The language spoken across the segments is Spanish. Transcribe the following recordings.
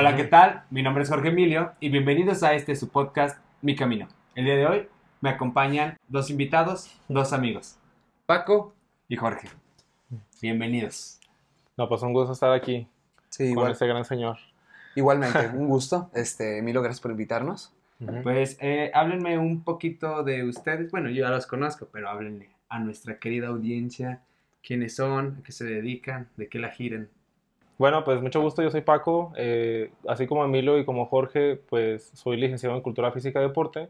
Hola, ¿qué tal? Mi nombre es Jorge Emilio y bienvenidos a este su podcast Mi Camino. El día de hoy me acompañan dos invitados, dos amigos, Paco y Jorge. Bienvenidos. No, pues un gusto estar aquí Sí, con igual, este gran señor. igualmente, un gusto. Este, Emilio, gracias por invitarnos. Pues eh, háblenme un poquito de ustedes. Bueno, yo ya los conozco, pero háblenle a nuestra querida audiencia quiénes son, a qué se dedican, de qué la giran. Bueno, pues mucho gusto, yo soy Paco. eh, así como Emilio y como Jorge, pues soy licenciado en Cultura Física y Deporte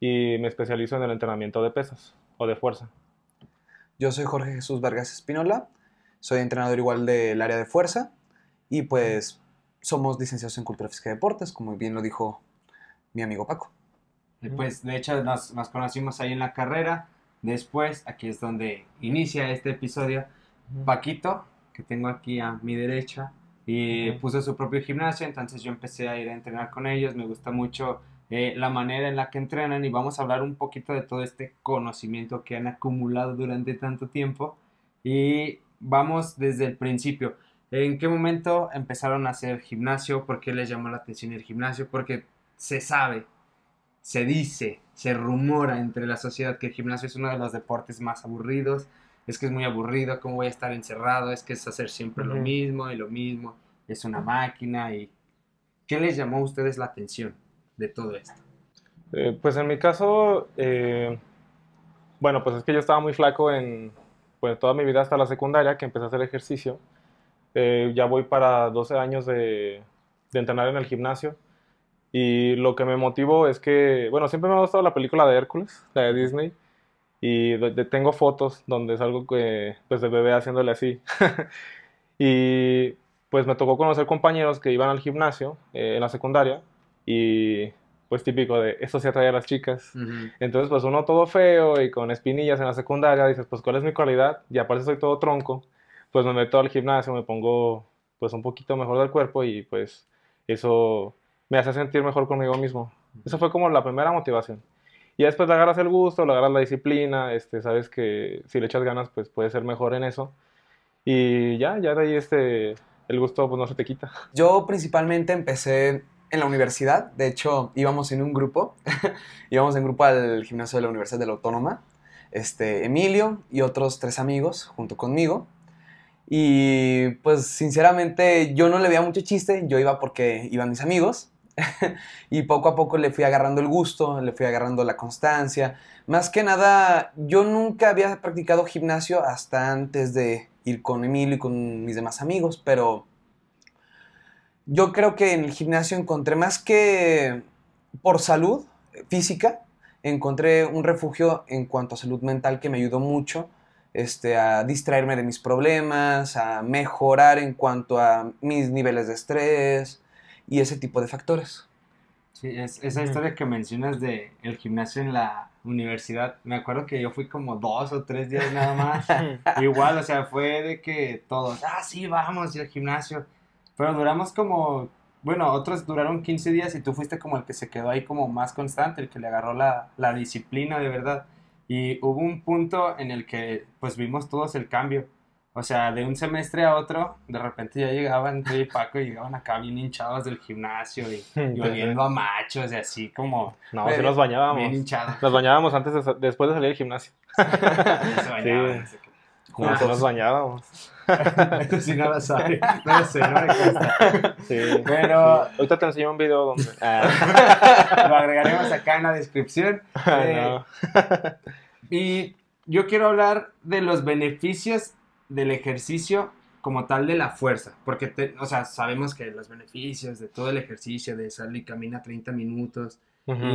y me especializo en el entrenamiento de pesas o de fuerza. Yo soy Jorge Jesús Vargas Espinola, soy entrenador igual del área de fuerza y pues somos licenciados en Cultura Física y Deportes, como bien lo dijo mi amigo Paco. Pues de hecho nos, nos conocimos ahí en la carrera. Después, aquí es donde inicia este episodio. Paquito, que tengo aquí a mi derecha, y Ujú. puso su propio gimnasio, entonces yo empecé a ir a entrenar con ellos. Me gusta mucho eh, la manera en la que entrenan y vamos a hablar un poquito de todo este conocimiento que han acumulado durante tanto tiempo. Y vamos desde el principio. ¿En qué momento empezaron a hacer gimnasio? ¿Por qué les llamó la atención el gimnasio? Porque se sabe, se dice, se rumora entre la sociedad que el gimnasio es uno de los deportes más aburridos. Es que es muy aburrido, ¿cómo voy a estar encerrado? Es que es hacer siempre lo mismo y lo mismo. Es una máquina y... ¿Qué les llamó a ustedes la atención de todo esto? Eh, pues en mi caso, eh, bueno, pues es que yo estaba muy flaco en pues, toda mi vida hasta la secundaria, que empecé a hacer ejercicio. Eh, ya voy para 12 años de, de entrenar en el gimnasio. Y lo que me motivó es que, bueno, siempre me ha gustado la película de Hércules, la de Disney. Y tengo fotos donde es algo que, pues de bebé haciéndole así. y pues me tocó conocer compañeros que iban al gimnasio eh, en la secundaria. Y pues típico de, eso se atrae a las chicas. Entonces, pues uno todo feo y con espinillas en la secundaria, dices, pues ¿cuál es mi cualidad? Y aparte soy todo tronco, pues me meto al gimnasio, me pongo pues un poquito mejor del cuerpo y pues eso me hace sentir mejor conmigo mismo. Eso fue como la primera motivación. Y después le agarras el gusto, le agarras la disciplina, este, sabes que si le echas ganas, pues puedes ser mejor en eso. Y ya, ya de ahí este, el gusto pues no se te quita. Yo principalmente empecé en la universidad, de hecho íbamos en un grupo, íbamos en grupo al gimnasio de la Universidad de la Autónoma, este, Emilio y otros tres amigos junto conmigo. Y pues sinceramente yo no le veía mucho chiste, yo iba porque iban mis amigos. y poco a poco le fui agarrando el gusto, le fui agarrando la constancia. Más que nada, yo nunca había practicado gimnasio hasta antes de ir con Emilio y con mis demás amigos, pero yo creo que en el gimnasio encontré más que por salud física, encontré un refugio en cuanto a salud mental que me ayudó mucho este, a distraerme de mis problemas, a mejorar en cuanto a mis niveles de estrés y ese tipo de factores. Sí, es, esa historia que mencionas de el gimnasio en la universidad, me acuerdo que yo fui como dos o tres días nada más. Igual, o sea, fue de que todos, ah, sí, vamos, y al gimnasio. Pero duramos como, bueno, otros duraron 15 días y tú fuiste como el que se quedó ahí como más constante, el que le agarró la, la disciplina de verdad. Y hubo un punto en el que pues vimos todos el cambio. O sea, de un semestre a otro, de repente ya llegaban, tú y Paco, y llegaban acá bien hinchados del gimnasio y, y oliendo a machos y así como No, sí nos bañábamos. bien hinchados. Nos bañábamos antes de, después de salir del gimnasio. Se bañaban, qué. No, sí nos bañábamos. Eso sí no lo sabe. No lo sé, no me consta. Sí. Pero Ahorita te enseño un video donde. Ah, lo agregaremos acá en la descripción. Eh, no. Y yo quiero hablar de los beneficios del ejercicio como tal de la fuerza. Porque, te- o sea, sabemos que los beneficios de todo el ejercicio, de salir y camina 30 minutos.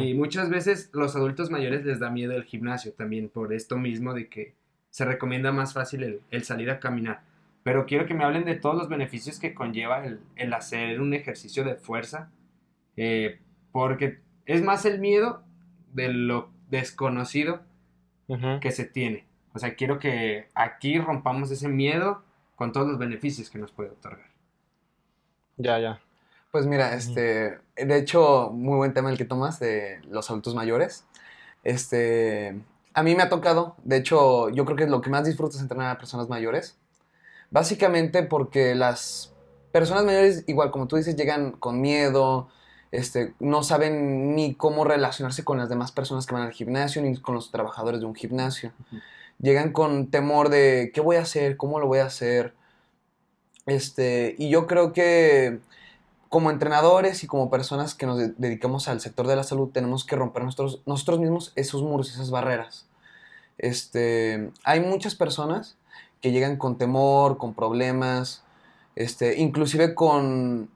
Y muchas veces los adultos mayores les da miedo el gimnasio también por esto mismo de que se recomienda más fácil el, el salir a caminar. Pero quiero que me hablen de todos los beneficios que conlleva el, el hacer un ejercicio de fuerza. eh, porque es más el miedo de lo desconocido que se tiene. O sea, quiero que aquí rompamos ese miedo con todos los beneficios que nos puede otorgar. Ya, ya. Pues mira, este, de hecho, muy buen tema el que tomas de los adultos mayores. Este, a mí me ha tocado, de hecho, yo creo que lo que más disfruto es entrenar a personas mayores. Básicamente porque las personas mayores, igual como tú dices, llegan con miedo, este, no saben ni cómo relacionarse con las demás personas que van al gimnasio, ni con los trabajadores de un gimnasio. Llegan con temor de qué voy a hacer, cómo lo voy a hacer. Este, y yo creo que como entrenadores y como personas que nos dedicamos al sector de la salud, tenemos que romper nosotros, nosotros mismos esos muros, esas barreras. Este, hay muchas personas que llegan con temor, con problemas, este, inclusive con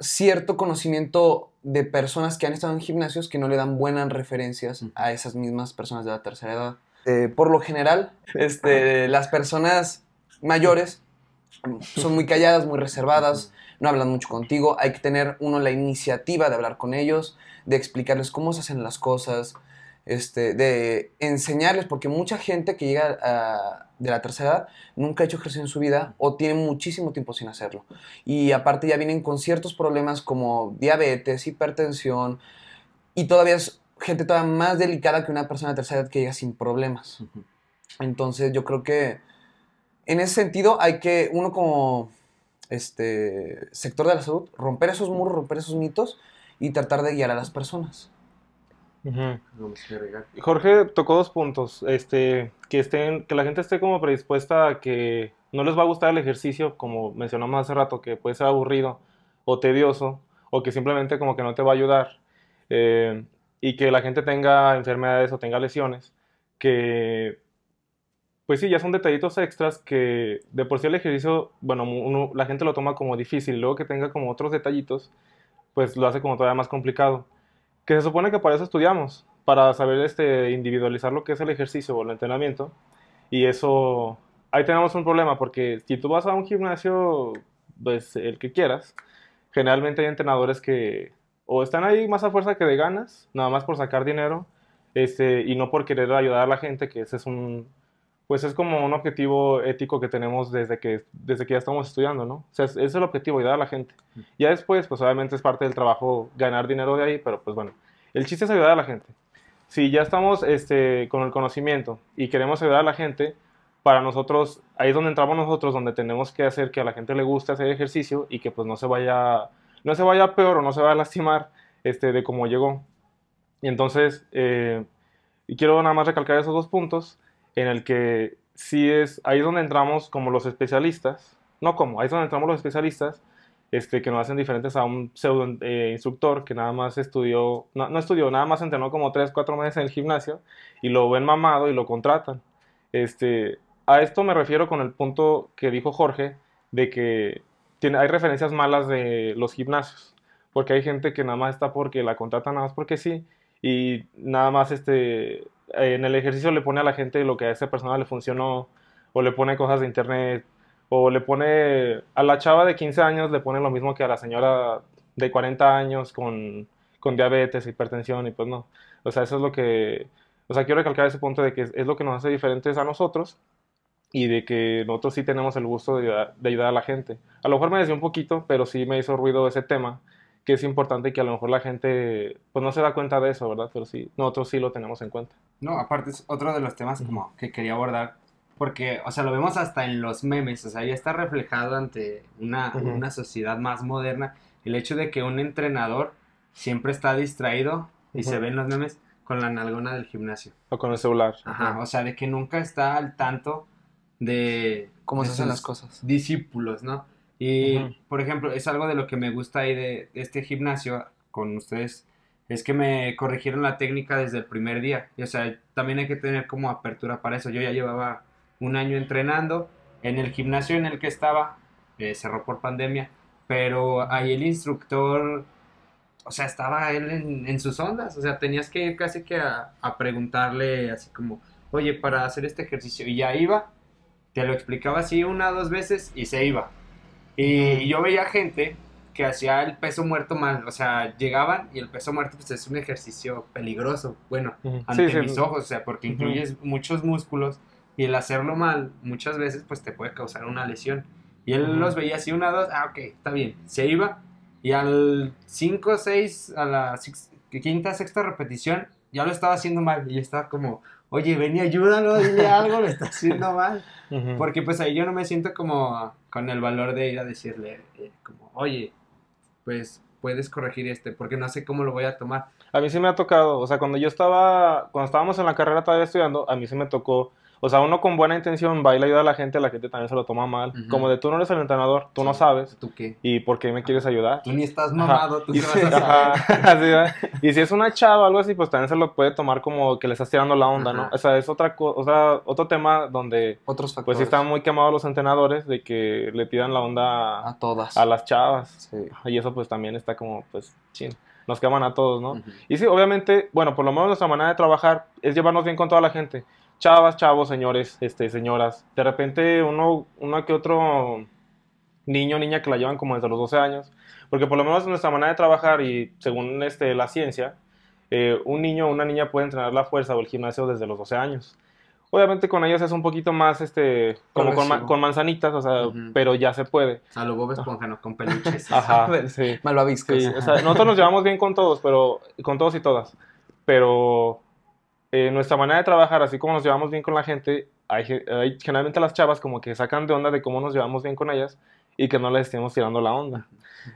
cierto conocimiento de personas que han estado en gimnasios que no le dan buenas referencias a esas mismas personas de la tercera edad. Eh, por lo general, este, las personas mayores son muy calladas, muy reservadas, no hablan mucho contigo. Hay que tener uno la iniciativa de hablar con ellos, de explicarles cómo se hacen las cosas, este, de enseñarles, porque mucha gente que llega de la tercera edad nunca ha hecho ejercicio en su vida o tiene muchísimo tiempo sin hacerlo. Y aparte ya vienen con ciertos problemas como diabetes, hipertensión y todavía es gente todavía más delicada que una persona de tercera edad que llega sin problemas. Entonces yo creo que en ese sentido hay que uno como este sector de la salud romper esos muros, romper esos mitos y tratar de guiar a las personas. Jorge tocó dos puntos, este, que estén, que la gente esté como predispuesta a que no les va a gustar el ejercicio, como mencionamos hace rato, que puede ser aburrido o tedioso, o que simplemente como que no te va a ayudar, eh, y que la gente tenga enfermedades o tenga lesiones, que pues sí, ya son detallitos extras que de por sí el ejercicio, bueno, la gente lo toma como difícil, luego que tenga como otros detallitos, pues lo hace como todavía más complicado que se supone que para eso estudiamos, para saber este, individualizar lo que es el ejercicio o el entrenamiento. Y eso, ahí tenemos un problema, porque si tú vas a un gimnasio, pues el que quieras, generalmente hay entrenadores que o están ahí más a fuerza que de ganas, nada más por sacar dinero, este, y no por querer ayudar a la gente, que ese es un, pues es como un objetivo ético que tenemos desde que, desde que ya estamos estudiando, ¿no? O sea, es, es el objetivo, ayudar a la gente. Ya después, pues obviamente es parte del trabajo ganar dinero de ahí, pero pues bueno, el chiste es ayudar a la gente. Si ya estamos este, con el conocimiento y queremos ayudar a la gente, para nosotros, ahí es donde entramos nosotros, donde tenemos que hacer que a la gente le guste hacer ejercicio y que pues no se vaya, no se vaya peor o no se vaya a lastimar este, de cómo llegó. Y entonces, eh, y quiero nada más recalcar esos dos puntos en el que sí es, ahí es donde entramos como los especialistas, no como, ahí es donde entramos los especialistas, este, que nos hacen diferentes a un pseudo eh, instructor que nada más estudió, no, no, estudió, nada más entrenó como 3, 4 meses en el gimnasio y lo ven mamado y lo contratan. Este, a esto me refiero con el punto que dijo Jorge de que tiene, hay referencias malas de los gimnasios, porque hay gente que nada más está porque la contratan nada más porque sí y nada más este en el ejercicio le pone a la gente lo que a esa persona le funcionó, o le pone cosas de internet, o le pone a la chava de 15 años, le pone lo mismo que a la señora de 40 años con, con diabetes, hipertensión, y pues no. O sea, eso es lo que, o sea, quiero recalcar ese punto de que es, lo que nos hace diferentes a nosotros y de que nosotros sí tenemos el gusto de ayudar, de ayudar a la gente. A lo mejor me decía un poquito, pero sí me hizo ruido ese tema que es importante que a lo mejor la gente pues no se da cuenta de eso, ¿verdad? Pero sí, nosotros sí lo tenemos en cuenta. No, aparte es otro de los temas como que quería abordar, porque, o sea, lo vemos hasta en los memes, o sea, ya está reflejado ante una, una sociedad más moderna el hecho de que un entrenador siempre está distraído y se ve en los memes con la nalgona del gimnasio. O con el celular. Ajá, o sea, de que nunca está al tanto de... Cómo se hacen las cosas. Discípulos, ¿no? Y, por ejemplo, es algo de lo que me gusta ahí de, este gimnasio con ustedes, es que me corrigieron la técnica desde el primer día. Y, o sea, también hay que tener como apertura para eso. Yo ya llevaba un año entrenando. En el gimnasio en el que estaba, eh, cerró por pandemia, pero ahí el instructor, o sea, estaba él en, sus ondas. O sea, tenías que ir casi que a, a preguntarle así como, oye, para hacer este ejercicio. Y ya iba, te lo explicaba así una o dos veces y se iba. Y yo veía gente que hacía el peso muerto mal, o sea, llegaban y el peso muerto pues es un ejercicio peligroso, bueno, ante mis ojos, o sea, porque incluyes muchos músculos y el hacerlo mal muchas veces pues te puede causar una lesión. Y él los veía así, una, dos, ah, ok, está bien, se iba. Y al 5, 6, a la quinta, sexta repetición ya lo estaba haciendo mal. Y estaba como, oye, ven y ayúdalo, dile algo, lo está haciendo mal. Porque pues ahí yo no me siento como con el valor de ir a decirle, eh, como, oye, pues puedes corregir este, porque no sé cómo lo voy a tomar. A mí sí me ha tocado, o sea, cuando yo estaba, cuando estábamos en la carrera todavía estudiando, a mí sí me tocó, o sea, uno con buena intención va y le ayuda a la gente, la gente también se lo toma mal. Como de tú no eres el entrenador, tú no sabes, ¿Tú qué? ¿y por qué me quieres ayudar? Tú ni estás Ajá. mamado, tú Y vas y si es una chava o algo así, pues también se lo puede tomar como que le estás tirando la onda, ¿no? O sea, es otra o sea, otro tema donde Otros factores. pues sí están muy quemados los entrenadores de que le tiran la onda A todas. a las chavas. Sí. Y eso pues también está como, pues, chin, nos queman a todos, ¿no? Y sí, obviamente, bueno, por lo menos nuestra manera de trabajar es llevarnos bien con toda la gente. Chavas, chavos, señores, este, señoras. De repente uno, uno que otro niño, niña que la llevan como desde los 12 años. Porque por lo menos nuestra manera de trabajar y según este, la ciencia, eh, un niño o una niña puede entrenar la fuerza o el gimnasio desde los 12 años. Obviamente con ellos es un poquito más, este, como con, ma- con manzanitas, o sea, Ujú. pero ya se puede. A lo Bob Esponja, no, con peluches. Ajá, sí. Malvaviscos. Sí, o sea, nosotros nos llevamos bien con todos, pero con todos y todas. Pero eh, nuestra manera de trabajar, así como nos llevamos bien con la gente, hay, ge- hay- generalmente las chavas como que sacan de onda de cómo nos llevamos bien con ellas y que no les estemos tirando la onda.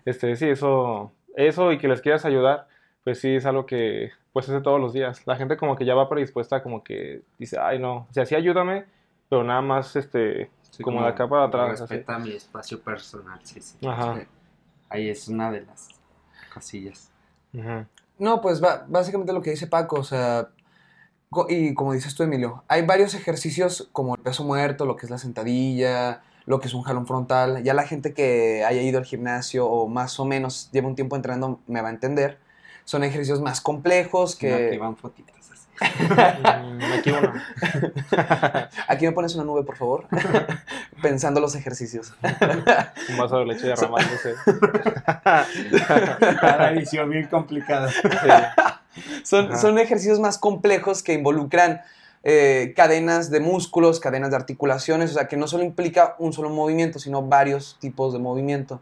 Este, sí, eso, eso y que les quieras ayudar, pues sí es algo que pues hace todos los días. La gente como que ya va predispuesta, como que dice, ay no, o sea, sí ayúdame, pero nada más este, Sí, como de acá para atrás. así. Respeta mi espacio personal, sí, sí. Ajá. Ahí es una de las cosillas. Ujú. No, pues básicamente lo que dice Paco, o sea, y como dices tú, Emilio, hay varios ejercicios como el peso muerto, lo que es la sentadilla, lo que es un jalón frontal. Ya la gente que haya ido al gimnasio o más o menos lleva un tiempo entrenando me va a entender. Son ejercicios más complejos Que que... activan fotitos así. Mm, aquí uno. Aquí me pones una nube, por favor, pensando los ejercicios. Un vaso de leche derramándose. Cada edición bien complicada. Son, Ajá. son ejercicios más complejos que involucran eh, cadenas de músculos, cadenas de articulaciones, o sea, que no solo implica un solo movimiento, sino varios tipos de movimiento.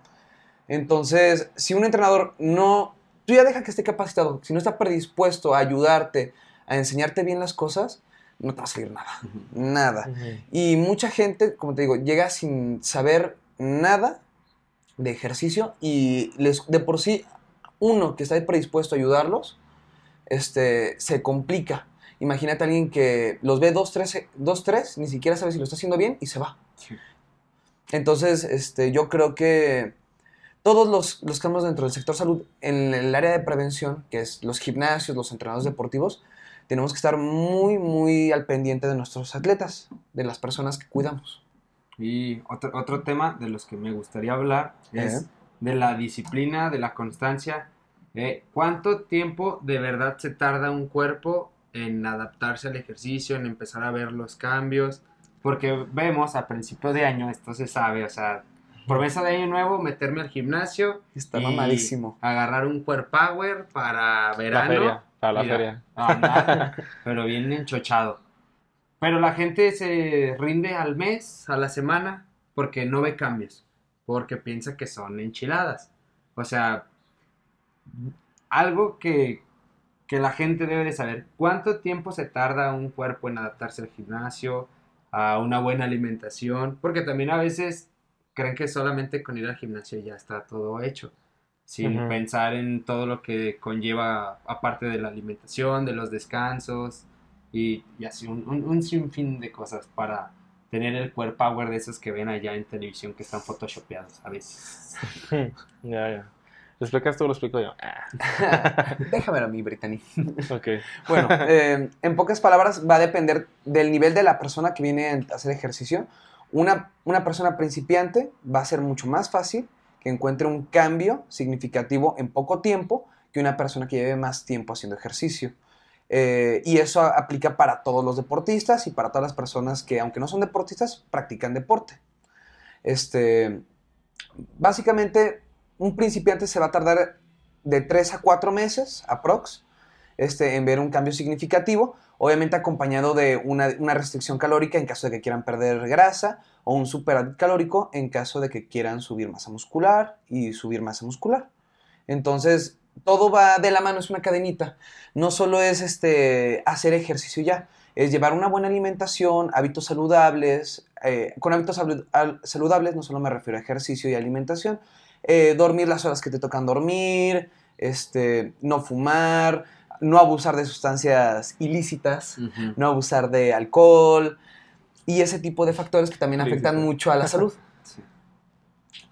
Entonces, si un entrenador no, tú ya deja que esté capacitado, si no está predispuesto a ayudarte, a enseñarte bien las cosas, no te va a salir nada, nada. Y mucha gente, como te digo, llega sin saber nada de ejercicio y les, de por sí uno que está predispuesto a ayudarlos, este, se complica. Imagínate a alguien que los ve dos, tres, dos, tres, ni siquiera sabe si lo está haciendo bien y se va. Entonces, este, yo creo que todos los, los que estamos dentro del sector salud, en el área de prevención, que es los gimnasios, los entrenadores deportivos, tenemos que estar muy, muy al pendiente de nuestros atletas, de las personas que cuidamos. Y otro, otro tema de los que me gustaría hablar es Eh. de la disciplina, de la constancia. Eh, ¿Cuánto tiempo de verdad se tarda un cuerpo en adaptarse al ejercicio, en empezar a ver los cambios? Porque vemos a principio de año, esto se sabe, o sea, promesa de año nuevo, meterme al gimnasio, Está y mamadísimo. agarrar un Core Power para La verano. feria. Para la Mira, feria. no, nada, pero bien enchochado. Pero la gente se rinde al mes, a la semana, porque no ve cambios, porque piensa que son enchiladas. O sea, algo que, que la gente debe de saber, ¿cuánto tiempo se tarda un cuerpo en adaptarse al gimnasio, a una buena alimentación? Porque también a veces creen que solamente con ir al gimnasio ya está todo hecho sin Ujú. pensar en todo lo que conlleva, aparte de la alimentación, de los descansos y, y así un, un- un sinfín de cosas para tener el core power de esos que ven allá en televisión que están photoshopeados a veces. Ya, ya. ¿Lo explicas tú o lo explico yo? Déjamelo a mí, Brittany. ok. Bueno, eh, en pocas palabras, va a depender del nivel de la persona que viene a hacer ejercicio. Una, una persona principiante va a ser mucho más fácil que encuentre un cambio significativo en poco tiempo que una persona que lleve más tiempo haciendo ejercicio. Eh, y eso aplica para todos los deportistas y para todas las personas que, aunque no son deportistas, practican deporte. Este, básicamente, un principiante se va a tardar de 3 a 4 meses, aprox, este, en ver un cambio significativo, obviamente acompañado de una, una restricción calórica en caso de que quieran perder grasa o un superávit calórico en caso de que quieran subir masa muscular y subir masa muscular. Entonces, todo va de la mano, es una cadenita. No solo es este, hacer ejercicio ya, es llevar una buena alimentación, hábitos saludables. Eh, con hábitos saludables no solo me refiero a ejercicio y alimentación, eh, dormir las horas que te tocan dormir, este, no fumar, no abusar de sustancias ilícitas, no abusar de alcohol y ese tipo de factores que también afectan mucho a la salud.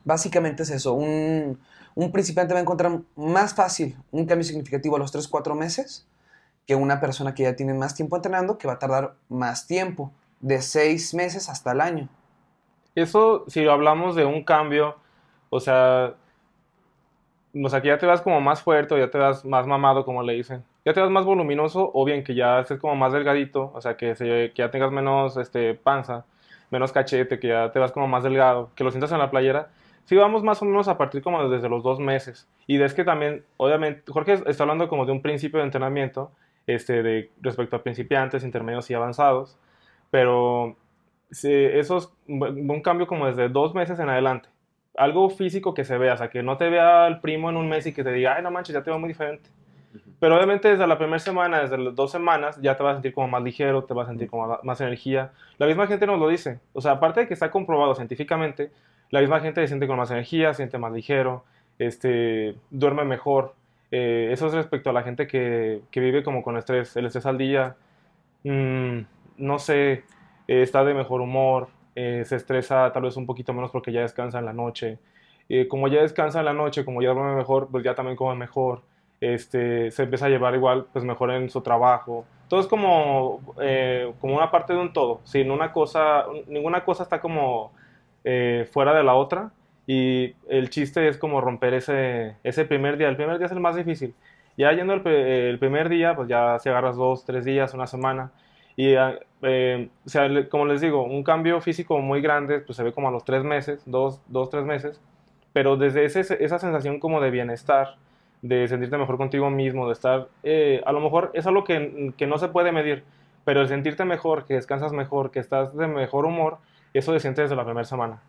Básicamente es eso, un, un principiante va a encontrar más fácil un cambio significativo a los 3-4 meses que una persona que ya tiene más tiempo entrenando, que va a tardar más tiempo, de 6 meses hasta el año. Eso, si hablamos de un cambio, o sea, o sea, que ya te vas como más fuerte, ya te vas más mamado, como le dicen. Ya te vas más voluminoso, o bien que ya estés como más delgadito, o sea, que, ya tengas menos este, panza, menos cachete, que ya te vas como más delgado, que lo sientas en la playera. Sí, vamos más o menos a partir como desde los dos meses. Y es que también, obviamente, Jorge está hablando como de un principio de entrenamiento, este, respecto a principiantes, intermedios y avanzados, pero eso es un cambio como desde dos meses en adelante algo físico que se vea, o sea, que no te vea el primo en un mes y que te diga, ay, no manches, ya te veo muy diferente. Pero obviamente desde la primera semana, desde las dos semanas, ya te vas a sentir como más ligero, te vas a sentir como más energía. La misma gente nos lo dice. O sea, aparte de que está comprobado científicamente, la misma gente se siente con más energía, se siente más ligero, este, duerme mejor. Eh, eso es respecto a la gente que, que, vive como con estrés. El estrés al día, mm, no sé, eh, está de mejor humor, eh, se estresa tal vez un poquito menos porque ya descansa en la noche. Eh, como ya descansa en la noche, como ya duerme mejor, pues ya también come mejor. Este, se empieza a llevar igual, pues mejor en su trabajo. Todo es como, eh, como una parte de un todo. Sin una cosa, ninguna cosa está como fuera de la otra. Y el chiste es como romper ese, ese primer día. El primer día es el más difícil. Ya yendo el, el primer día, pues ya se agarras dos, tres días, una semana y, ah, eh, o sea, como les digo, un cambio físico muy grande, pues se ve como a los tres meses, dos, dos tres meses, pero desde ese, esa sensación como de bienestar, de sentirte mejor contigo mismo, de estar, eh, a lo mejor es algo que, que, no se puede medir, pero el sentirte mejor, que descansas mejor, que estás de mejor humor, eso se siente desde la primera semana.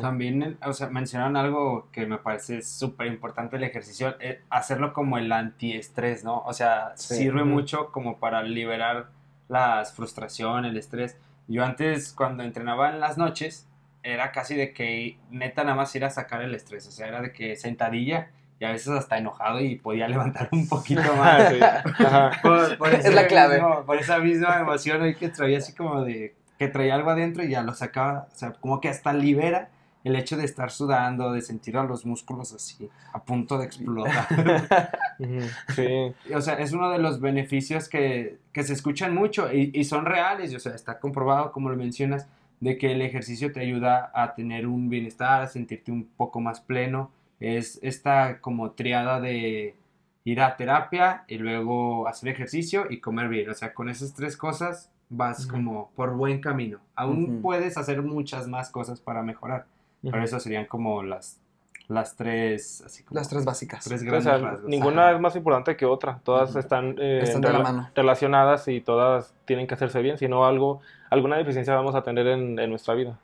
También, o sea, mencionaron algo que me parece súper importante el ejercicio, eh, hacerlo como el antiestrés, ¿no? O sea, sirve mucho como para liberar las frustraciones, el estrés. Yo antes, cuando entrenaba en las noches, era casi de que neta nada más ir a sacar el estrés, o sea, era de que sentadilla y a veces hasta enojado y podía levantar un poquito más. es la clave. por esa misma emoción ahí que traía así como de que traía algo adentro y ya lo sacaba, o sea, como que hasta libera el hecho de estar sudando, de sentir a los músculos así, a punto de explotar. sí. O sea, es uno de los beneficios que, se escuchan mucho y, son reales, o sea, está comprobado, como lo mencionas, de que el ejercicio te ayuda a tener un bienestar, a sentirte un poco más pleno. Es esta como triada de ir a terapia y luego hacer ejercicio y comer bien. O sea, con esas tres cosas vas como por buen camino. Aún puedes hacer muchas más cosas para mejorar. Pero eso serían como las, las tres, así como las tres básicas. Tres grandes Ninguna es más importante que otra. Todas están, eh, relacionadas y todas tienen que hacerse bien. Si no, algo, alguna deficiencia vamos a tener en, en nuestra vida.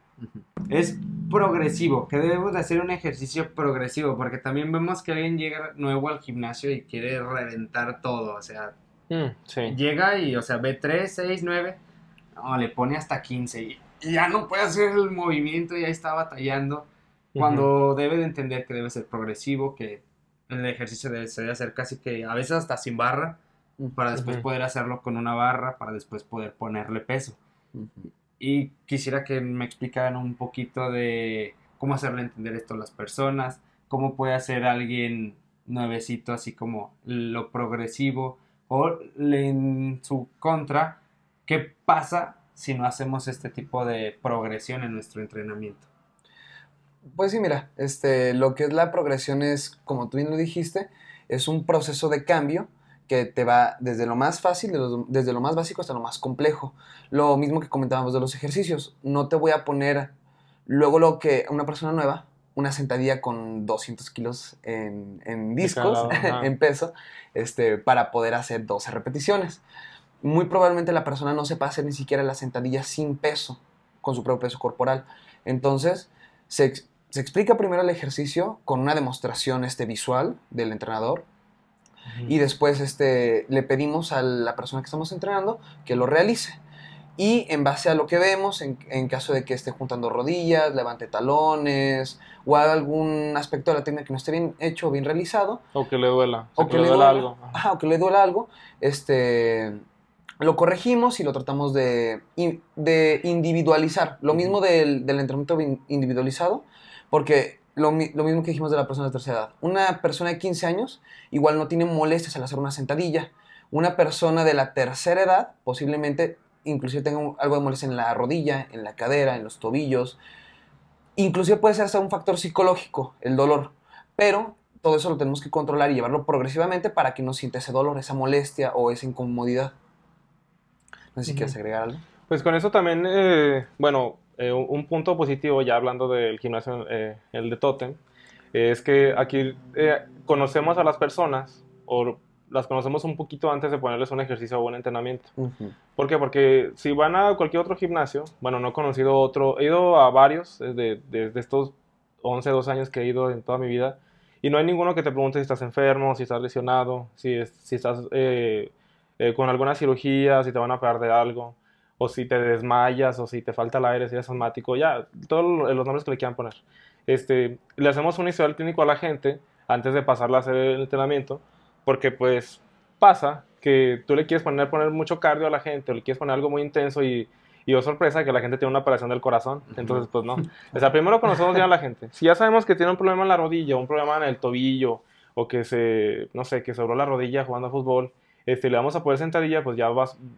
Es progresivo, que debemos de hacer un ejercicio progresivo, porque también vemos que alguien llega nuevo al gimnasio y quiere reventar todo, o sea, mm, llega y, o sea, ve 3, 6, 9, no, le pone hasta 15 y y ya no puede hacer el movimiento, ya está batallando. Cuando debe de entender que debe ser progresivo, que el ejercicio debe, se debe hacer casi que a veces hasta sin barra, para después poder hacerlo con una barra, para después poder ponerle peso. Y quisiera que me explicaran un poquito de cómo hacerle entender esto a las personas, cómo puede hacer alguien nuevecito así como lo progresivo o en su contra, qué pasa si no hacemos este tipo de progresión en nuestro entrenamiento? Pues sí, mira, este, lo que es la progresión es, como tú bien lo dijiste, es un proceso de cambio que te va desde lo más fácil, desde lo más básico hasta lo más complejo. Lo mismo que comentábamos de los ejercicios. No te voy a poner luego lo que una persona nueva, una sentadilla con 200 kilos en, discos, en peso, este, para poder hacer 12 repeticiones muy probablemente la persona no sepa hacer ni siquiera la sentadilla sin peso, con su propio peso corporal. Entonces, se, se explica primero el ejercicio con una demostración este, visual del entrenador y después este, le pedimos a la persona que estamos entrenando que lo realice. Y en base a lo que vemos, en, en, caso de que esté juntando rodillas, levante talones o haga algún aspecto de la técnica que no esté bien hecho o bien realizado. O que le duela. O, que, le duela, algo. Ajá, o que le duela algo. Este, lo corregimos y lo tratamos de, de individualizar. Lo mismo del, del entrenamiento individualizado, porque lo, lo, mismo que dijimos de la persona de tercera edad. Una persona de 15 años igual no tiene molestias al hacer una sentadilla. Una persona de la tercera edad posiblemente inclusive tenga algo de molestia en la rodilla, en la cadera, en los tobillos. Inclusive puede ser hasta un factor psicológico, el dolor. Pero todo eso lo tenemos que controlar y llevarlo progresivamente para que no sienta ese dolor, esa molestia o esa incomodidad. No sé si quieres agregar algo. Pues con eso también, eh, bueno, eh, un punto positivo, ya hablando del gimnasio, eh, el de Totem, es que aquí conocemos a las personas, o las conocemos un poquito antes de ponerles un ejercicio o un entrenamiento. ¿Por qué? Porque si van a cualquier otro gimnasio, bueno, no he conocido otro, he ido a varios desde, desde estos 11, 12 años que he ido en toda mi vida, y no hay ninguno que te pregunte si estás enfermo, si estás lesionado, si, si estás eh, eh, con alguna cirugía, si te van a perder algo, o si te desmayas, o si te falta el aire, si eres asmático, ya, todos los nombres que le quieran poner. Este, le hacemos un historial clínico a la gente antes de pasarla a hacer el entrenamiento, porque pues pasa que tú le quieres poner, poner mucho cardio a la gente, o le quieres poner algo muy intenso y, y oh sorpresa que la gente tiene una operación del corazón. Entonces, pues no. O sea, primero conocemos bien a la gente. Si ya sabemos que tiene un problema en la rodilla, un problema en el tobillo, o que se, no sé, que sobró la rodilla jugando a fútbol, este, le vamos a poner sentadilla, pues ya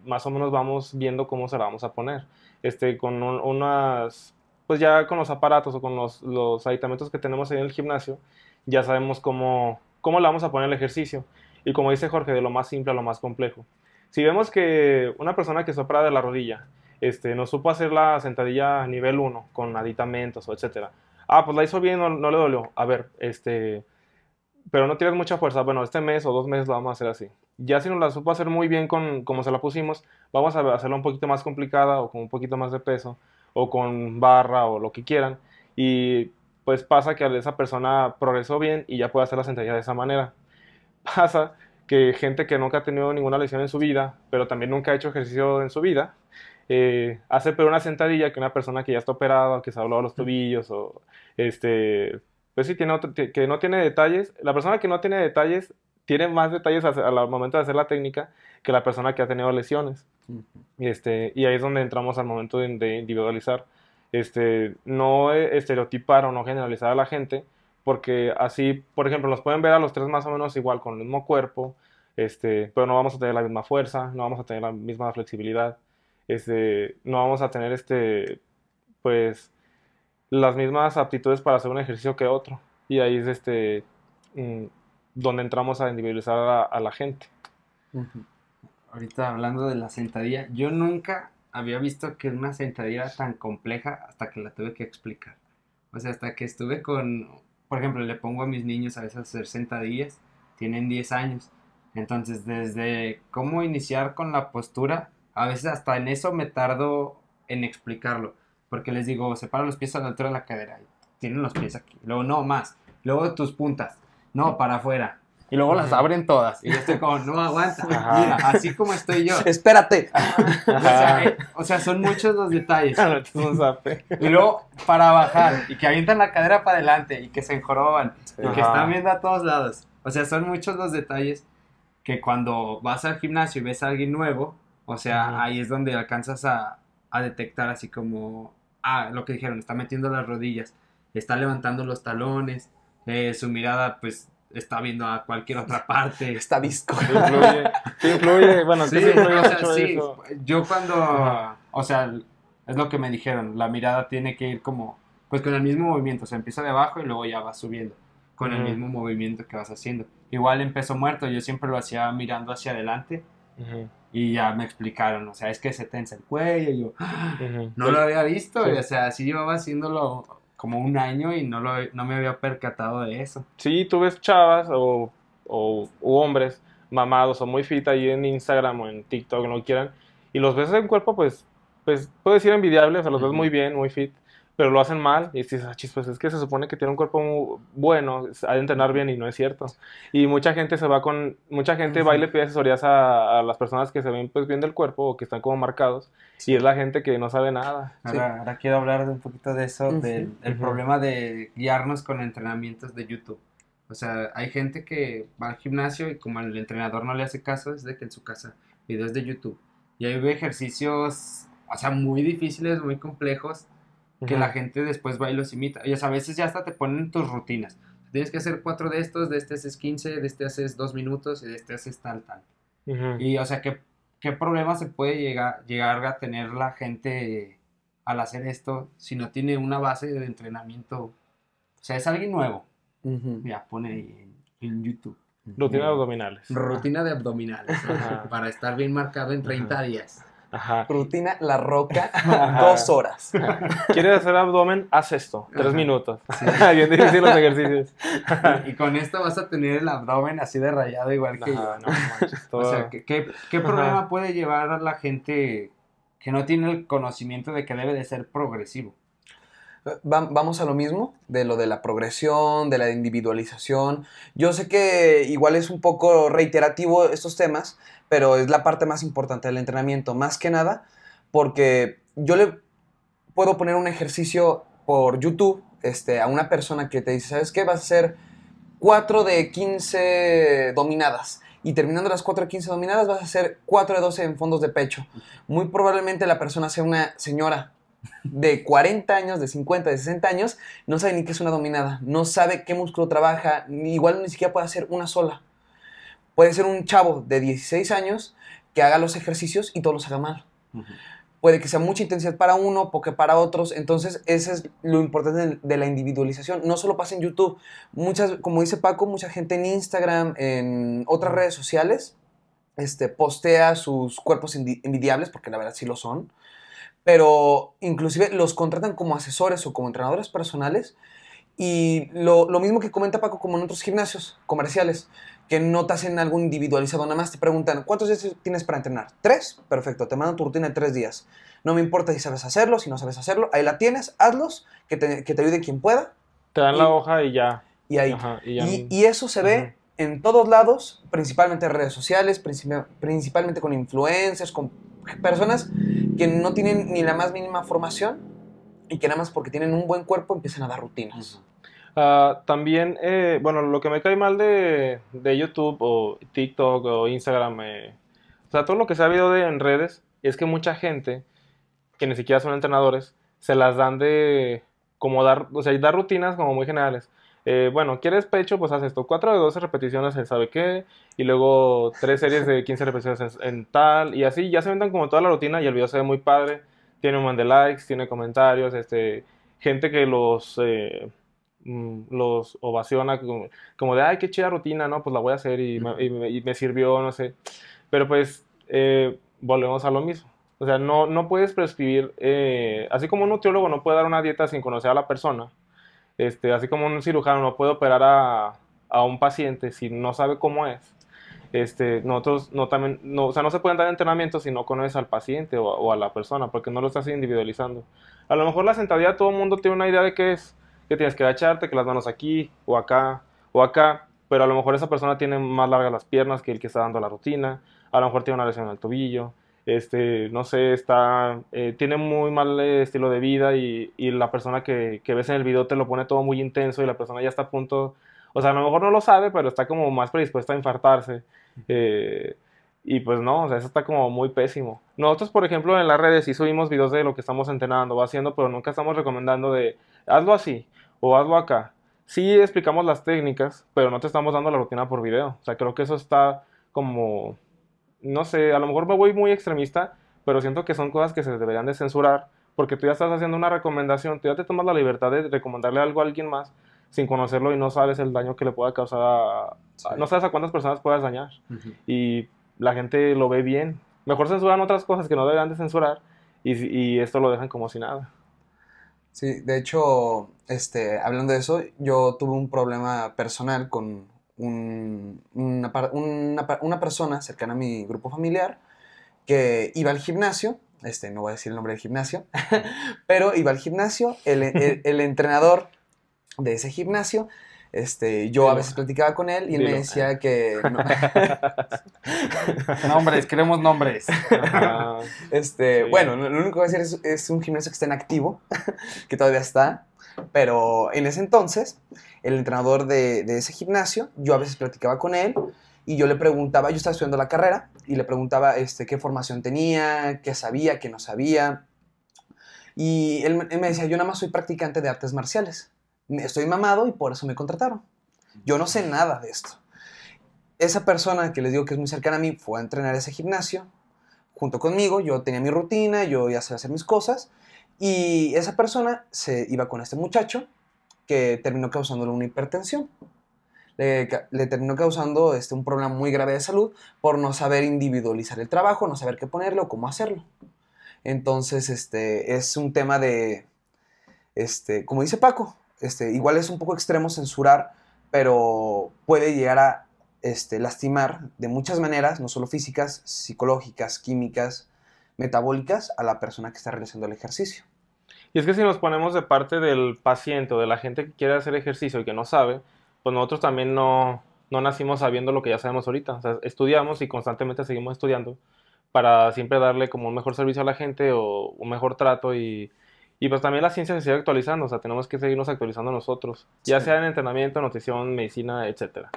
más o menos vamos viendo cómo se la vamos a poner. Este, con unas, pues ya con los aparatos o con los, los aditamentos que tenemos ahí en el gimnasio, ya sabemos cómo, cómo le vamos a poner el ejercicio. Y como dice Jorge, de lo más simple a lo más complejo. Si vemos que una persona que sopra de la rodilla este, no supo hacer la sentadilla nivel 1 con aditamentos o etcétera. Ah, pues la hizo bien, no, le dolió. A ver, este, pero no tienes mucha fuerza. Bueno, este mes o dos meses lo vamos a hacer así. Ya si no la supo hacer muy bien con como se la pusimos, vamos a hacerla un poquito más complicada o con un poquito más de peso o con barra o lo que quieran. Y pues pasa que esa persona progresó bien y ya puede hacer la sentadilla de esa manera. Pasa que gente que nunca ha tenido ninguna lesión en su vida, pero también nunca ha hecho ejercicio en su vida, eh, hace peor una sentadilla que una persona que ya está operada, que se ha hablado los tobillos, o este, pues sí, tiene otro, que no tiene detalles. La persona que no tiene detalles tiene más detalles al momento de hacer la técnica que la persona que ha tenido lesiones. este, y ahí es donde entramos al momento de, de individualizar. Este, no estereotipar o no generalizar a la gente, porque así, por ejemplo, nos pueden ver a los tres más o menos igual, con el mismo cuerpo, este, pero no vamos a tener la misma fuerza, no vamos a tener la misma flexibilidad, este, no vamos a tener este, pues, las mismas aptitudes para hacer un ejercicio que otro. Y ahí es este, mm, donde entramos a individualizar a, la gente. Ahorita hablando de la sentadilla, yo nunca había visto que una sentadilla era tan compleja hasta que la tuve que explicar. O sea, hasta que estuve con, por ejemplo, le pongo a mis niños a veces a hacer sentadillas, tienen 10 años. Entonces, desde cómo iniciar con la postura, a veces hasta en eso me tardo en explicarlo. Porque les digo, separa los pies a la altura de la cadera. Tienen los pies aquí. Luego, no, más. Luego tus puntas. No, para afuera. Y luego las abren todas. Y yo estoy como, no aguanta. Mira, así como estoy yo. Espérate. Eh, o, sea, son muchos los detalles. y luego para bajar. Y que avientan la cadera para adelante. Y que se enjoroban. Y que están viendo a todos lados. O sea, son muchos los detalles que cuando vas al gimnasio y ves a alguien nuevo, o sea, ahí es donde alcanzas a, a detectar así como, ah, lo que dijeron, está metiendo las rodillas, está levantando los talones, eh, su mirada pues está viendo a cualquier otra parte. Está disco. influye, bueno, sí, o sea, sí. Yo cuando, o sea, es lo que me dijeron, la mirada tiene que ir como, pues con el mismo movimiento, o sea, empieza de abajo y luego ya va subiendo, con el mismo movimiento que vas haciendo. Igual empezó muerto, yo siempre lo hacía mirando hacia adelante. Y ya me explicaron, o sea, es que se tensa el cuello. Y yo, ¡Ah! no lo había visto, o sea, así llevaba haciéndolo como un año y no, lo, no me había percatado de eso. Sí, tú ves chavas o, o hombres mamados o muy fit ahí en Instagram o en TikTok, no quieran, y los ves en cuerpo, pues, pues puede ser envidiable, o sea, los ves muy bien, muy fit, pero lo hacen mal. Y dices, ah, chis, pues es que se supone que tiene un cuerpo muy bueno, ha de entrenar bien y no es cierto. Y mucha gente se va con, mucha gente va y le pide asesorías a, a las personas que se ven pues bien del cuerpo o que están como marcados. Y es la gente que no sabe nada. Ahora, ahora quiero hablar de un poquito de eso, del el problema de guiarnos con entrenamientos de YouTube. O sea, hay gente que va al gimnasio y como el entrenador no le hace caso, es de que en su casa, videos de YouTube. Y ahí ve ejercicios, o sea, muy difíciles, muy complejos, que la gente después va y los imita. Y o sea, a veces ya hasta te ponen tus rutinas. Tienes que hacer cuatro de estos, de este haces 15, de este haces dos minutos y de este haces tal, tal. Y, o sea, ¿qué, qué problema se puede llegar, llegar a tener la gente al hacer esto si no tiene una base de entrenamiento? O sea, es alguien nuevo. Ujú. Ya, pone ahí en, en YouTube. Rutina de abdominales. Rutina de abdominales. Ajá. Para estar bien marcado en 30 días. Ajá. Rutina La Roca, Ajá. dos horas. ¿Quieres hacer abdomen? Haz esto. Tres Ajá. minutos. Bien difícil los ejercicios. Y, y con esto vas a tener el abdomen así de rayado igual que Ajá, yo. no manches, O todo- sea, ¿qué, qué, qué problema puede llevar a la gente que no tiene el conocimiento de que debe de ser progresivo? Va- vamos a lo mismo, de lo de la progresión, de la individualización. Yo sé que igual es un poco reiterativo estos temas, pero es la parte más importante del entrenamiento, más que nada, porque yo le puedo poner un ejercicio por YouTube este, a una persona que te dice, ¿sabes qué? Vas a hacer 4 de 15 dominadas. Y terminando las 4 de 15 dominadas vas a hacer 4 de 12 en fondos de pecho. Muy probablemente la persona sea una señora de 40 años, de 50, de 60 años, no sabe ni qué es una dominada, no sabe qué músculo trabaja, ni, igual ni siquiera puede hacer una sola. Puede ser un chavo de 16 años que haga los ejercicios y todos los haga mal. Puede que sea mucha intensidad para uno, poca para otros. Entonces, ese es lo importante de, la individualización. No solo pasa en YouTube. Muchas, como dice Paco, mucha gente en Instagram, en otras redes sociales, este, postea sus cuerpos envi- envidiables, porque la verdad sí lo son. Pero inclusive los contratan como asesores o como entrenadores personales. Y lo, lo mismo que comenta Paco, como en otros gimnasios comerciales, que no te hacen algo individualizado, nada más te preguntan, ¿cuántos días tienes para entrenar? ¿Tres? Perfecto, te mandan tu rutina de tres días. No me importa si sabes hacerlo, si no sabes hacerlo, ahí la tienes, hazlos, que te, que te ayude quien pueda, Te dan y- la hoja y ya. y ahí. Ajá, y ya- Y, y eso se ve Ujú. en todos lados, principalmente en redes sociales, principi- principalmente con influencers, con personas que no tienen ni la más mínima formación y que nada más porque tienen un buen cuerpo empiezan a dar rutinas. Ah, también, eh, bueno, lo que me cae mal de, de YouTube o TikTok o Instagram, eh, o sea, todo lo que se ha habido de, en redes, es que mucha gente, que ni siquiera son entrenadores, se las dan de, como dar, o sea, dar rutinas como muy generales. Eh, bueno, ¿quieres pecho? Pues haz esto, 4 de 12 repeticiones en sabe qué, y luego tres series de 15 repeticiones en, en tal, y así, ya se inventan como toda la rutina y el video se ve muy padre, tiene un man de likes, tiene comentarios, este, gente que los... eh, mm, los ovaciona como, como de, ay, qué chida rutina, ¿no? Pues la voy a hacer y me, y me- y me sirvió, no sé. Pero pues eh, volvemos a lo mismo. O sea, no, no puedes prescribir, eh, así como un nutriólogo no puede dar una dieta sin conocer a la persona, este, así como un cirujano no puede operar a, a un paciente si no sabe cómo es. Este, nosotros no también, no, o sea, no se pueden dar entrenamientos si no conoces al paciente o, o a la persona, porque no lo estás individualizando. A lo mejor la sentadilla todo el mundo tiene una idea de qué es, que tienes que agacharte, que las manos aquí o acá o acá, pero a lo mejor esa persona tiene más largas las piernas que el que está dando la rutina, a lo mejor tiene una lesión en el tobillo, este, no sé, está, eh, tiene muy mal eh, estilo de vida y, y la persona que, que ves en el video te lo pone todo muy intenso y la persona ya está a punto, o sea, a lo mejor no lo sabe, pero está como más predispuesta a infartarse. eh, y pues no, o sea, eso está como muy pésimo. Nosotros, por ejemplo, en las redes sí subimos videos de lo que estamos entrenando, va haciendo, pero nunca estamos recomendando de hazlo así o hazlo acá. Sí explicamos las técnicas, pero no te estamos dando la rutina por video. O sea, creo que eso está como, no sé, a lo mejor me voy muy extremista, pero siento que son cosas que se deberían de censurar, porque tú ya estás haciendo una recomendación, tú ya te tomas la libertad de recomendarle algo a alguien más sin conocerlo y no sabes el daño que le pueda causar a... no sabes a cuántas personas puedas dañar y la gente lo ve bien. Mejor censuran otras cosas que no deberían de censurar y, y esto lo dejan como si nada. Sí, de hecho, este, hablando de eso, yo tuve un problema personal con un- una, persona cercana a mi grupo familiar que iba al gimnasio, este, no voy a decir el nombre del gimnasio, pero iba al gimnasio, el, el- el entrenador de ese gimnasio, este, yo a veces platicaba con él y él me decía que, no, Nombres, queremos nombres. Este, Sí. bueno, lo lo único que voy a decir es, es un gimnasio que está en activo, que todavía está, pero en ese entonces, el entrenador de, ese gimnasio, yo a veces platicaba con él y yo le preguntaba, yo estaba estudiando la carrera y le preguntaba este, qué formación tenía, qué sabía, qué no sabía. Y él, me decía, yo nada más soy practicante de artes marciales. Estoy mamado y por eso me contrataron. Yo no sé nada de esto. Esa persona que les digo que es muy cercana a mí fue a entrenar ese gimnasio junto conmigo. Yo tenía mi rutina, yo ya sabía hacer mis cosas. Y esa persona se iba con este muchacho que terminó causándole una hipertensión. Le, terminó causando este, un problema muy grave de salud por no saber individualizar el trabajo, no saber qué ponerle o cómo hacerlo. Entonces, este, es un tema de, este, como dice Paco, este, igual es un poco extremo censurar, pero puede llegar a este, lastimar de muchas maneras, no solo físicas, psicológicas, químicas, metabólicas, a la persona que está realizando el ejercicio. Y es que si nos ponemos de parte del paciente o de la gente que quiere hacer ejercicio y que no sabe, pues nosotros también no, no nacimos sabiendo lo que ya sabemos ahorita. O sea, estudiamos y constantemente seguimos estudiando para siempre darle como un mejor servicio a la gente o un mejor trato y, y pues también la ciencia se sigue actualizando, o sea, tenemos que seguirnos actualizando nosotros, ya Sí. sea en entrenamiento, nutrición, medicina, etcétera.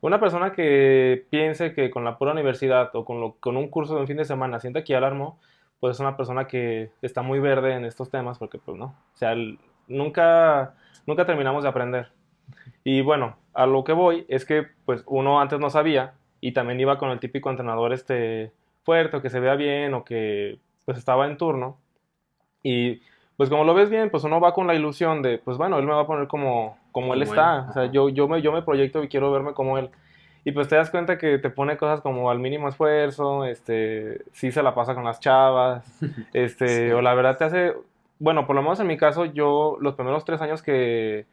Una persona que piense que con la pura universidad o con, lo- con un curso de un fin de semana sienta que ya la armó, pues es una persona que está muy verde en estos temas porque pues no, o sea, el- nunca, nunca terminamos de aprender. Y bueno, a lo que voy es que pues uno antes no sabía y también iba con el típico entrenador este fuerte o que se vea bien o que pues estaba en turno y pues como lo ves bien, pues uno va con la ilusión de pues bueno, él me va a poner como, como él Como está, él, o sea, yo, yo, me, yo me proyecto y quiero verme como él. Y pues te das cuenta que te pone cosas como al mínimo esfuerzo, este, sí se la pasa con las chavas, este, Sí. o la verdad te hace, bueno, por lo menos en mi caso, yo los primeros tres años que,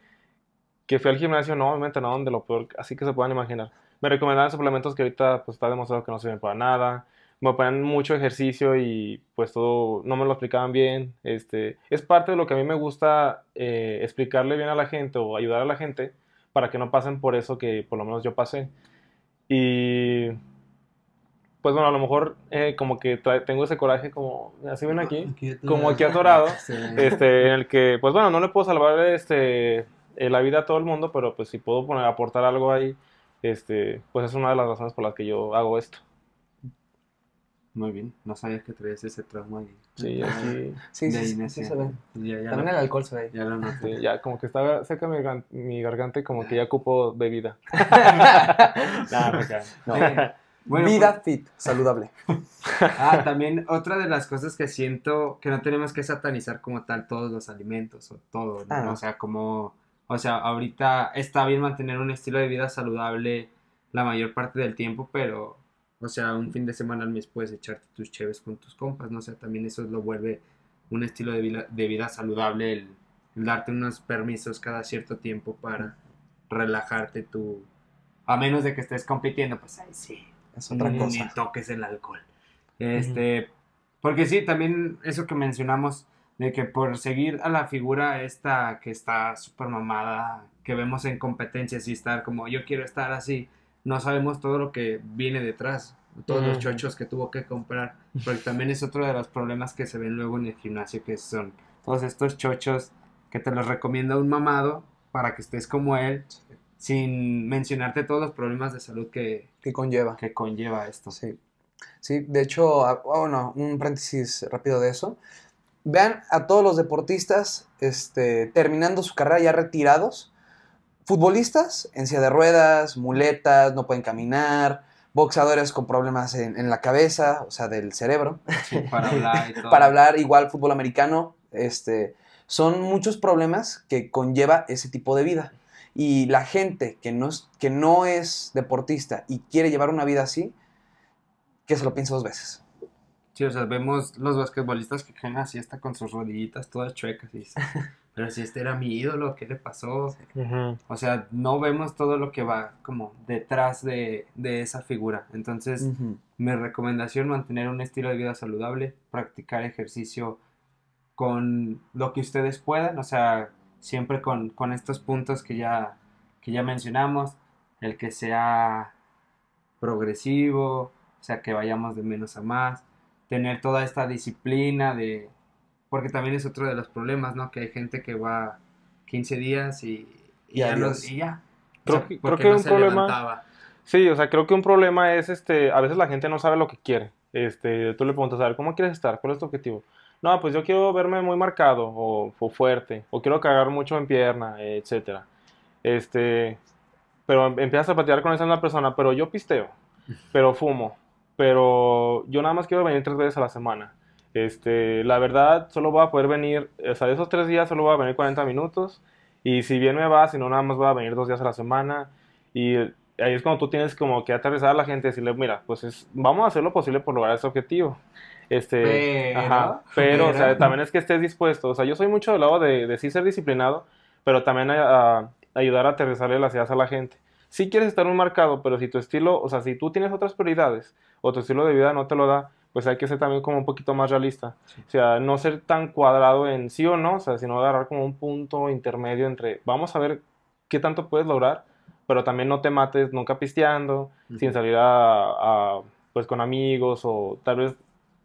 que fui al gimnasio, no, me entrenaron de lo peor, así que se puedan imaginar. Me recomendaban suplementos que ahorita pues está demostrado que no sirven para nada, me ponían mucho ejercicio y pues todo, no me lo explicaban bien, este, es parte de lo que a mí me gusta eh, explicarle bien a la gente o ayudar a la gente para que no pasen por eso que por lo menos yo pasé. Y pues bueno, a lo mejor eh, como que tengo ese coraje como, así ven aquí, como aquí atorado, Sí. este, en el que, pues bueno, no le puedo salvar este, eh, la vida a todo el mundo, pero pues si puedo poner, aportar algo ahí, este, pues es una de las razones por las que yo hago esto. Muy bien, no sabía que traías ese trauma ahí. Sí, aquí, Sí, sí, sí, nació. sí se ve. Ya, ya También lo, el alcohol se ve ahí. ya lo noté. sí, ya como que está seca mi, mi garganta y como que ya ocupo bebida. Cae. No. Bueno, Vida fit, saludable. Ah, también otra de las cosas que siento que no tenemos que satanizar como tal todos los alimentos o todo, ¿no? Ah. O sea, como, o sea, ahorita está bien mantener un estilo de vida saludable la mayor parte del tiempo, pero, o sea, un fin de semana al mes puedes echarte tus cheves con tus compas, ¿no? O sea, también eso lo vuelve un estilo de vida, de vida saludable, el, el darte unos permisos cada cierto tiempo para relajarte tú, a menos de que estés compitiendo, pues ahí sí, Es otra ni, cosa. ni toques el alcohol. Este, porque sí, también eso que mencionamos de que por seguir a la figura esta que está súper mamada, que vemos en competencias y estar como yo quiero estar así, no sabemos todo lo que viene detrás, todos los chochos que tuvo que comprar, porque también es otro de los problemas que se ven luego en el gimnasio, que son todos estos chochos que te los recomienda un mamado para que estés como él, sin mencionarte todos los problemas de salud que, ¿Qué conlleva? que conlleva esto. Sí. Sí, de hecho, ah, bueno, un paréntesis rápido de eso. Vean a todos los deportistas este, terminando su carrera ya retirados. Futbolistas en silla de ruedas, muletas, no pueden caminar. Boxeadores con problemas en, en la cabeza, o sea, del cerebro. Sí, para hablar y todo. Para hablar igual fútbol americano, este, son muchos problemas que conlleva ese tipo de vida. Y la gente que no es, que no es deportista y quiere llevar una vida así, que se lo piense dos veces. Sí, o sea, vemos los basquetbolistas que quedan así hasta con sus rodillitas todas chuecas y pero si este era mi ídolo, ¿qué le pasó? O sea, no vemos todo lo que va como detrás de, de esa figura. Entonces, Ujú. mi recomendación, mantener un estilo de vida saludable, practicar ejercicio con lo que ustedes puedan, o sea, siempre con, con estos puntos que ya, que ya mencionamos, el que sea progresivo, o sea, que vayamos de menos a más, tener toda esta disciplina de, porque también es otro de los problemas, ¿no? Que hay gente que va 15 días y, y Y ya, no- y ya. Creo O sea, que- creo porque que no un se problema- levantaba. Sí, o sea, creo que un problema es, este, a veces la gente no sabe lo que quiere. Este, tú le preguntas, a ver, ¿cómo quieres estar? ¿Cuál es tu objetivo? No, pues yo quiero verme muy marcado o, o fuerte, o quiero cargar mucho en pierna, etcétera. Este, pero em- empiezas a platicar con esa misma persona, pero yo pisteo, pero fumo, pero yo nada más quiero venir tres veces a la semana. Este, la verdad, solo voy a poder venir, o sea, de esos tres días solo voy a venir 40 minutos, y si bien me va, si no, nada más voy a venir dos días a la semana, y ahí es cuando tú tienes como que aterrizar a la gente y decirle, mira, pues es, vamos a hacer lo posible por lograr ese objetivo. Este, Pero, ajá, pero, o sea, también es que estés dispuesto. O sea, yo soy mucho del lado de, de sí ser disciplinado, pero también a, a ayudar a aterrizarle las ideas a la gente. Sí quieres estar muy marcado, pero si tu estilo, o sea, si tú tienes otras prioridades o tu estilo de vida no te lo da, pues hay que ser también como un poquito más realista. O sea, no ser tan cuadrado en sí o no, o sea, sino agarrar como un punto intermedio entre, vamos a ver qué tanto puedes lograr, pero también no te mates nunca pisteando, sin salir a, a, pues con amigos o tal vez,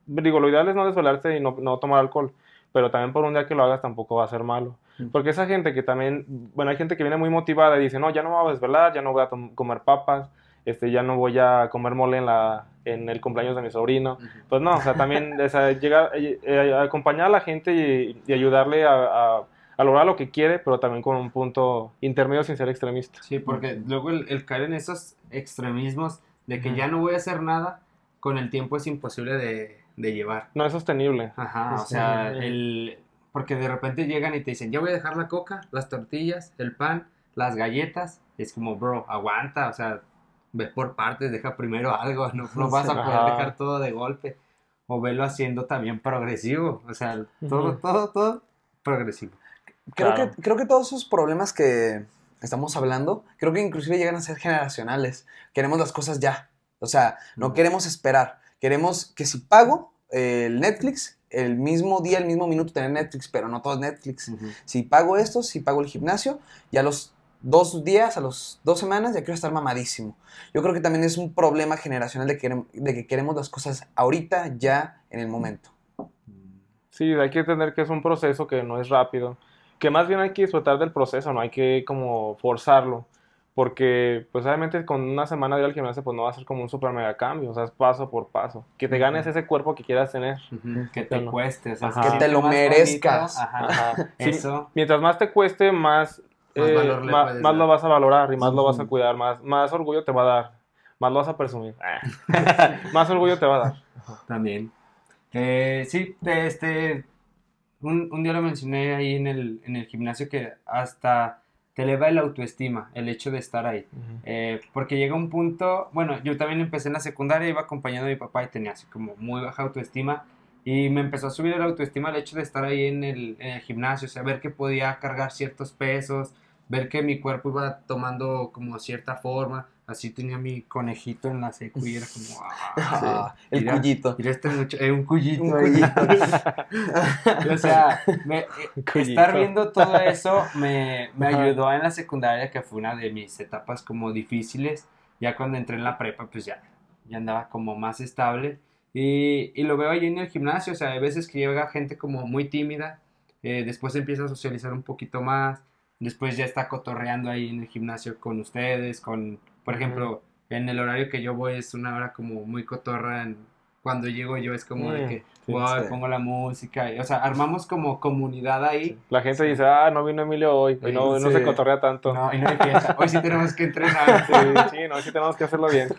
digo, lo ideal es no desvelarse y no, no tomar alcohol, pero también por un día que lo hagas tampoco va a ser malo. Ujú. Porque esa gente que también, bueno, hay gente que viene muy motivada y dice, no, ya no me voy a desvelar, ya no voy a comer papas, este, ya no voy a comer mole en, la, en el cumpleaños de mi sobrino. Ujú. Pues no, o sea, también o sea, llegar, eh, eh, acompañar a la gente y, y ayudarle a, a- a lograr lo que quiere, pero también con un punto intermedio sin ser extremista. Sí, porque luego el, el caer en esos extremismos de que ya no voy a hacer nada, con el tiempo es imposible de, de llevar. No es sostenible. Ajá, o Sí. sea, el, porque de repente llegan y te dicen, ya voy a dejar la coca, las tortillas, el pan, las galletas. Es como, bro, aguanta, o sea, ve por partes, deja primero algo, no, no vas a poder dejar todo de golpe. O velo haciendo también progresivo, o sea, todo, Ujú. todo, todo progresivo. Creo, Claro. que, creo que todos esos problemas que estamos hablando, creo que inclusive llegan a ser generacionales. Queremos las cosas ya. O sea, no queremos esperar. Queremos que si pago eh, el Netflix, el mismo día, el mismo minuto tener Netflix, pero no todo es Netflix. Ujú. Si pago esto, si pago el gimnasio, ya los dos días, a los dos semanas, ya quiero estar mamadísimo. Yo creo que también es un problema generacional de que, de que queremos las cosas ahorita, ya, en el momento. Sí, hay que entender que es un proceso que no es rápido, que más bien hay que disfrutar del proceso, no hay que como forzarlo, porque pues obviamente con una semana de ir al gimnasio pues no va a ser como un super mega cambio, o sea, es paso por paso, que te ganes ese cuerpo que quieras tener. Que te no. cueste, o sea, Que te lo merezcas. bonito, ajá, Ajá. Sí, Eso. mientras más te cueste, más, Más eh, valor le puedes más dar. lo vas a valorar y más lo vas a cuidar, más, más orgullo te va a dar, más lo vas a presumir, más orgullo te va a dar. También. Eh, sí, de este. Un, un día lo mencioné ahí en el, en el gimnasio que hasta te eleva el autoestima, el hecho de estar ahí. Eh, porque llega un punto, bueno, yo también empecé en la secundaria, iba acompañando a mi papá y tenía así como muy baja autoestima. Y me empezó a subir el autoestima el hecho de estar ahí en el, en el gimnasio, o sea, ver que podía cargar ciertos pesos, ver que mi cuerpo iba tomando como cierta forma. Así tenía mi conejito en la secu y era como, ah, Ah, el Mira. cuyito. Mira este mucho, eh, un cuyito. Un o sea, me- eh, Cuyito. estar viendo todo eso me, me ayudó en la secundaria, que fue una de mis etapas como difíciles. Ya cuando entré en la prepa, pues ya, ya andaba como más estable. Y, y lo veo ahí en el gimnasio, o sea, hay veces que llega gente como muy tímida, eh, después empieza a socializar un poquito más, después ya está cotorreando ahí en el gimnasio con ustedes, con, por ejemplo, en el horario que yo voy es una hora como muy cotorra, en- cuando llego yo es como de Mm, que, sí. pongo la música, y, o sea, armamos como comunidad ahí. La gente dice, ah, no vino Emilio hoy, hoy no, no se cotorrea tanto. No, y no hay fiesta. Hoy sí tenemos que entrenar. Sí, sí, no, sí tenemos que hacerlo bien.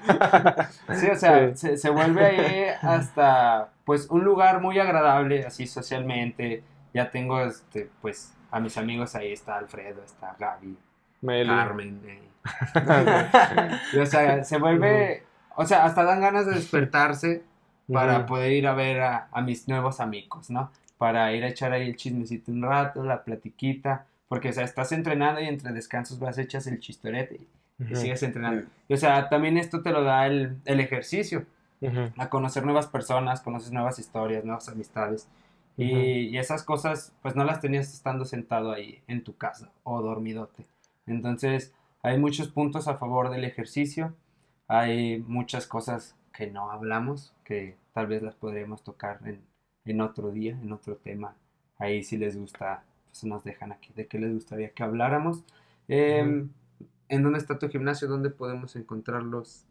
Sí, o sea. Se, se vuelve ahí hasta, pues, un lugar muy agradable, así socialmente. Ya tengo, este, pues, a mis amigos ahí, está Alfredo, está Gaby, Meli. Carmen. eh. Y, o sea, se vuelve, o sea, hasta dan ganas de despertarse para poder ir a ver a, a mis nuevos amigos, ¿no? para ir a echar ahí el chismecito un rato, la platiquita, porque, o sea, estás entrenando y entre descansos vas, echas el chistorete y, sigues entrenando. Y, o sea, también esto te lo da el, el ejercicio, a conocer nuevas personas, conoces nuevas historias, nuevas amistades. Y, esas cosas, pues no las tenías estando sentado ahí en tu casa o dormidote. Entonces, hay muchos puntos a favor del ejercicio. Hay muchas cosas que no hablamos, que tal vez las podríamos tocar en, en otro día, en otro tema. Ahí si les gusta, pues nos dejan aquí de qué les gustaría que habláramos. Em, ¿En dónde está tu gimnasio? ¿Dónde podemos encontrarlos?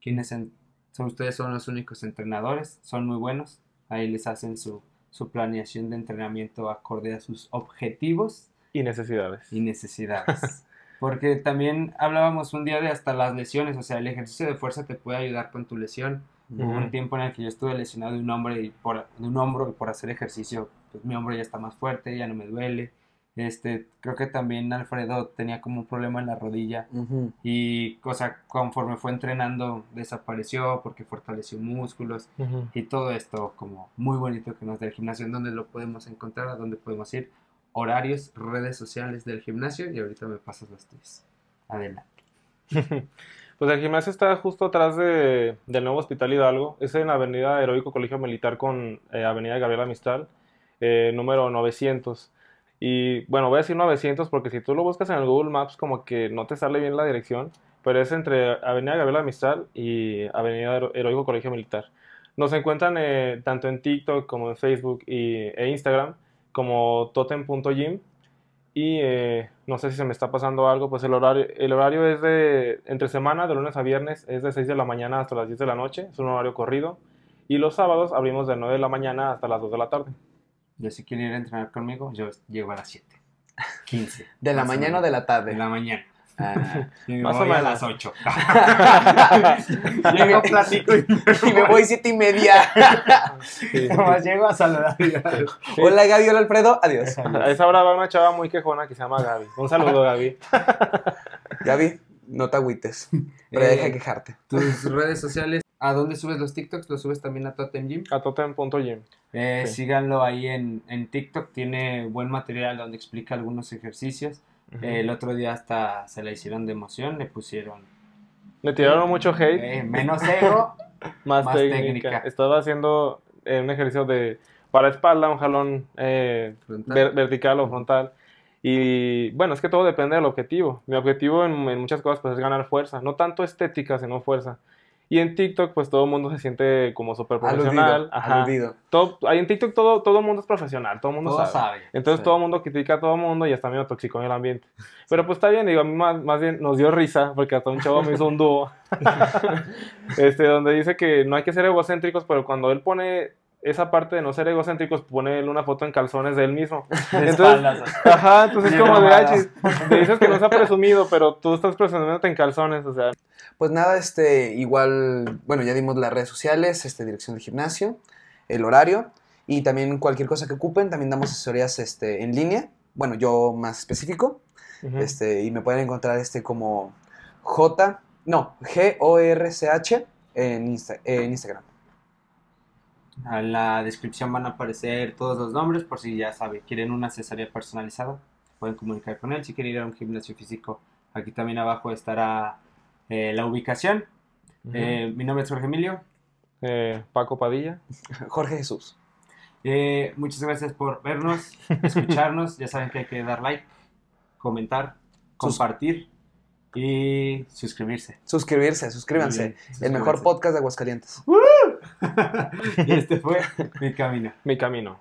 ¿Quiénes en- son ustedes? Son los únicos entrenadores, son muy buenos. Ahí les hacen su, su planeación de entrenamiento acorde a sus objetivos Y necesidades. y necesidades. Porque también hablábamos un día de hasta las lesiones, o sea, el ejercicio de fuerza te puede ayudar con tu lesión. Hubo Ujú. un tiempo en el que yo estuve lesionado de un hombro y por, de un hombro y por hacer ejercicio, pues mi hombro ya está más fuerte, ya no me duele. Este, creo que también Alfredo tenía como un problema en la rodilla y cosa conforme fue entrenando desapareció porque fortaleció músculos y todo esto como muy bonito que nos da el gimnasio, en dónde lo podemos encontrar, a dónde podemos ir, horarios, redes sociales del gimnasio y ahorita me pasas los tuyos. Adelante. Pues el gimnasio está justo atrás de, del nuevo Hospital Hidalgo. Es en la Avenida Heroico Colegio Militar con eh, Avenida Gabriela Mistral, eh, número 900. Y bueno, voy a decir 900 porque si tú lo buscas en el Google Maps como que no te sale bien la dirección, pero es entre Avenida Gabriela Mistral y Avenida Hero- Heroico Colegio Militar. Nos encuentran eh, tanto en TikTok como en Facebook y, e Instagram como totem.gym. Y eh, no sé si se me está pasando algo, pues el horario, el horario es de entre semana, de lunes a viernes, es de 6 de la mañana hasta las 10 de la noche, es un horario corrido. Y los sábados abrimos de 9 de la mañana hasta las 2 de la tarde. Yo si quieren ir a entrenar conmigo, yo llego a las 7. 15. ¿De la mañana o de la tarde? De la mañana. Ah. Y me Más o voy a menos. las 8. llego, platico y y me voy siete y media. Sí. nomás llego a saludar. Hola Gaby, hola Alfredo, adiós. A esa hora va una chava muy quejona que se llama Gaby. Un saludo, Gaby. Gaby, no te agüites, pero Eh, deja de quejarte. Tus redes sociales, ¿a dónde subes los TikToks? ¿Los subes también a Totem Gym? A totem.gym. Eh, Sí. Síganlo ahí en, en TikTok, tiene buen material donde explica algunos ejercicios. Ujú. Eh, el otro día hasta se la hicieron de emoción, le pusieron Le tiraron mucho hate, eh, menos ego. más, más técnica. técnica. Estaba haciendo eh, un ejercicio de para espalda, un jalón eh, ver- vertical o frontal. Y bueno, es que todo depende del objetivo. Mi objetivo en, en muchas cosas pues es ganar fuerza, no tanto estética, sino fuerza. Y en TikTok pues todo el mundo se siente como súper profesional. Aludido, Ajá. aludido. Todo, ahí en TikTok todo, todo el mundo es profesional, todo el mundo Todo sabe. sabe. Entonces Sí. todo el mundo critica a todo el mundo y hasta medio tóxico en el ambiente. Pero pues está bien, digo, a mí más, más bien nos dio risa porque hasta un chavo me hizo un dúo. este, donde dice que no hay que ser egocéntricos, pero cuando él pone esa parte de no ser egocéntricos, pone él una foto en calzones de él mismo. De Entonces, ajá, entonces es como de. "Ay, me dices que no se ha presumido, pero tú estás presumiéndote en calzones, o sea, Pues nada, este, igual, bueno, ya dimos las redes sociales, este, dirección del gimnasio, el horario y también cualquier cosa que ocupen, también damos asesorías este, en línea, bueno, yo más específico, este, y me pueden encontrar este como J, no, G-O-R-C-H en, Insta- en Instagram. En la descripción van a aparecer todos los nombres por si ya saben, quieren una asesoría personalizada, pueden comunicar con él. Si quieren ir a un gimnasio físico, aquí también abajo estará eh, la ubicación. Ujú. Eh, mi nombre es Jorge Emilio. Eh, Paco Padilla. Jorge Jesús. Eh, muchas gracias por vernos, escucharnos. Ya saben que hay que dar like, comentar, compartir y suscribirse. Suscribirse, suscríbanse. Bien, El mejor suscríbanse. podcast de Aguascalientes. y este fue mi camino. Mi camino.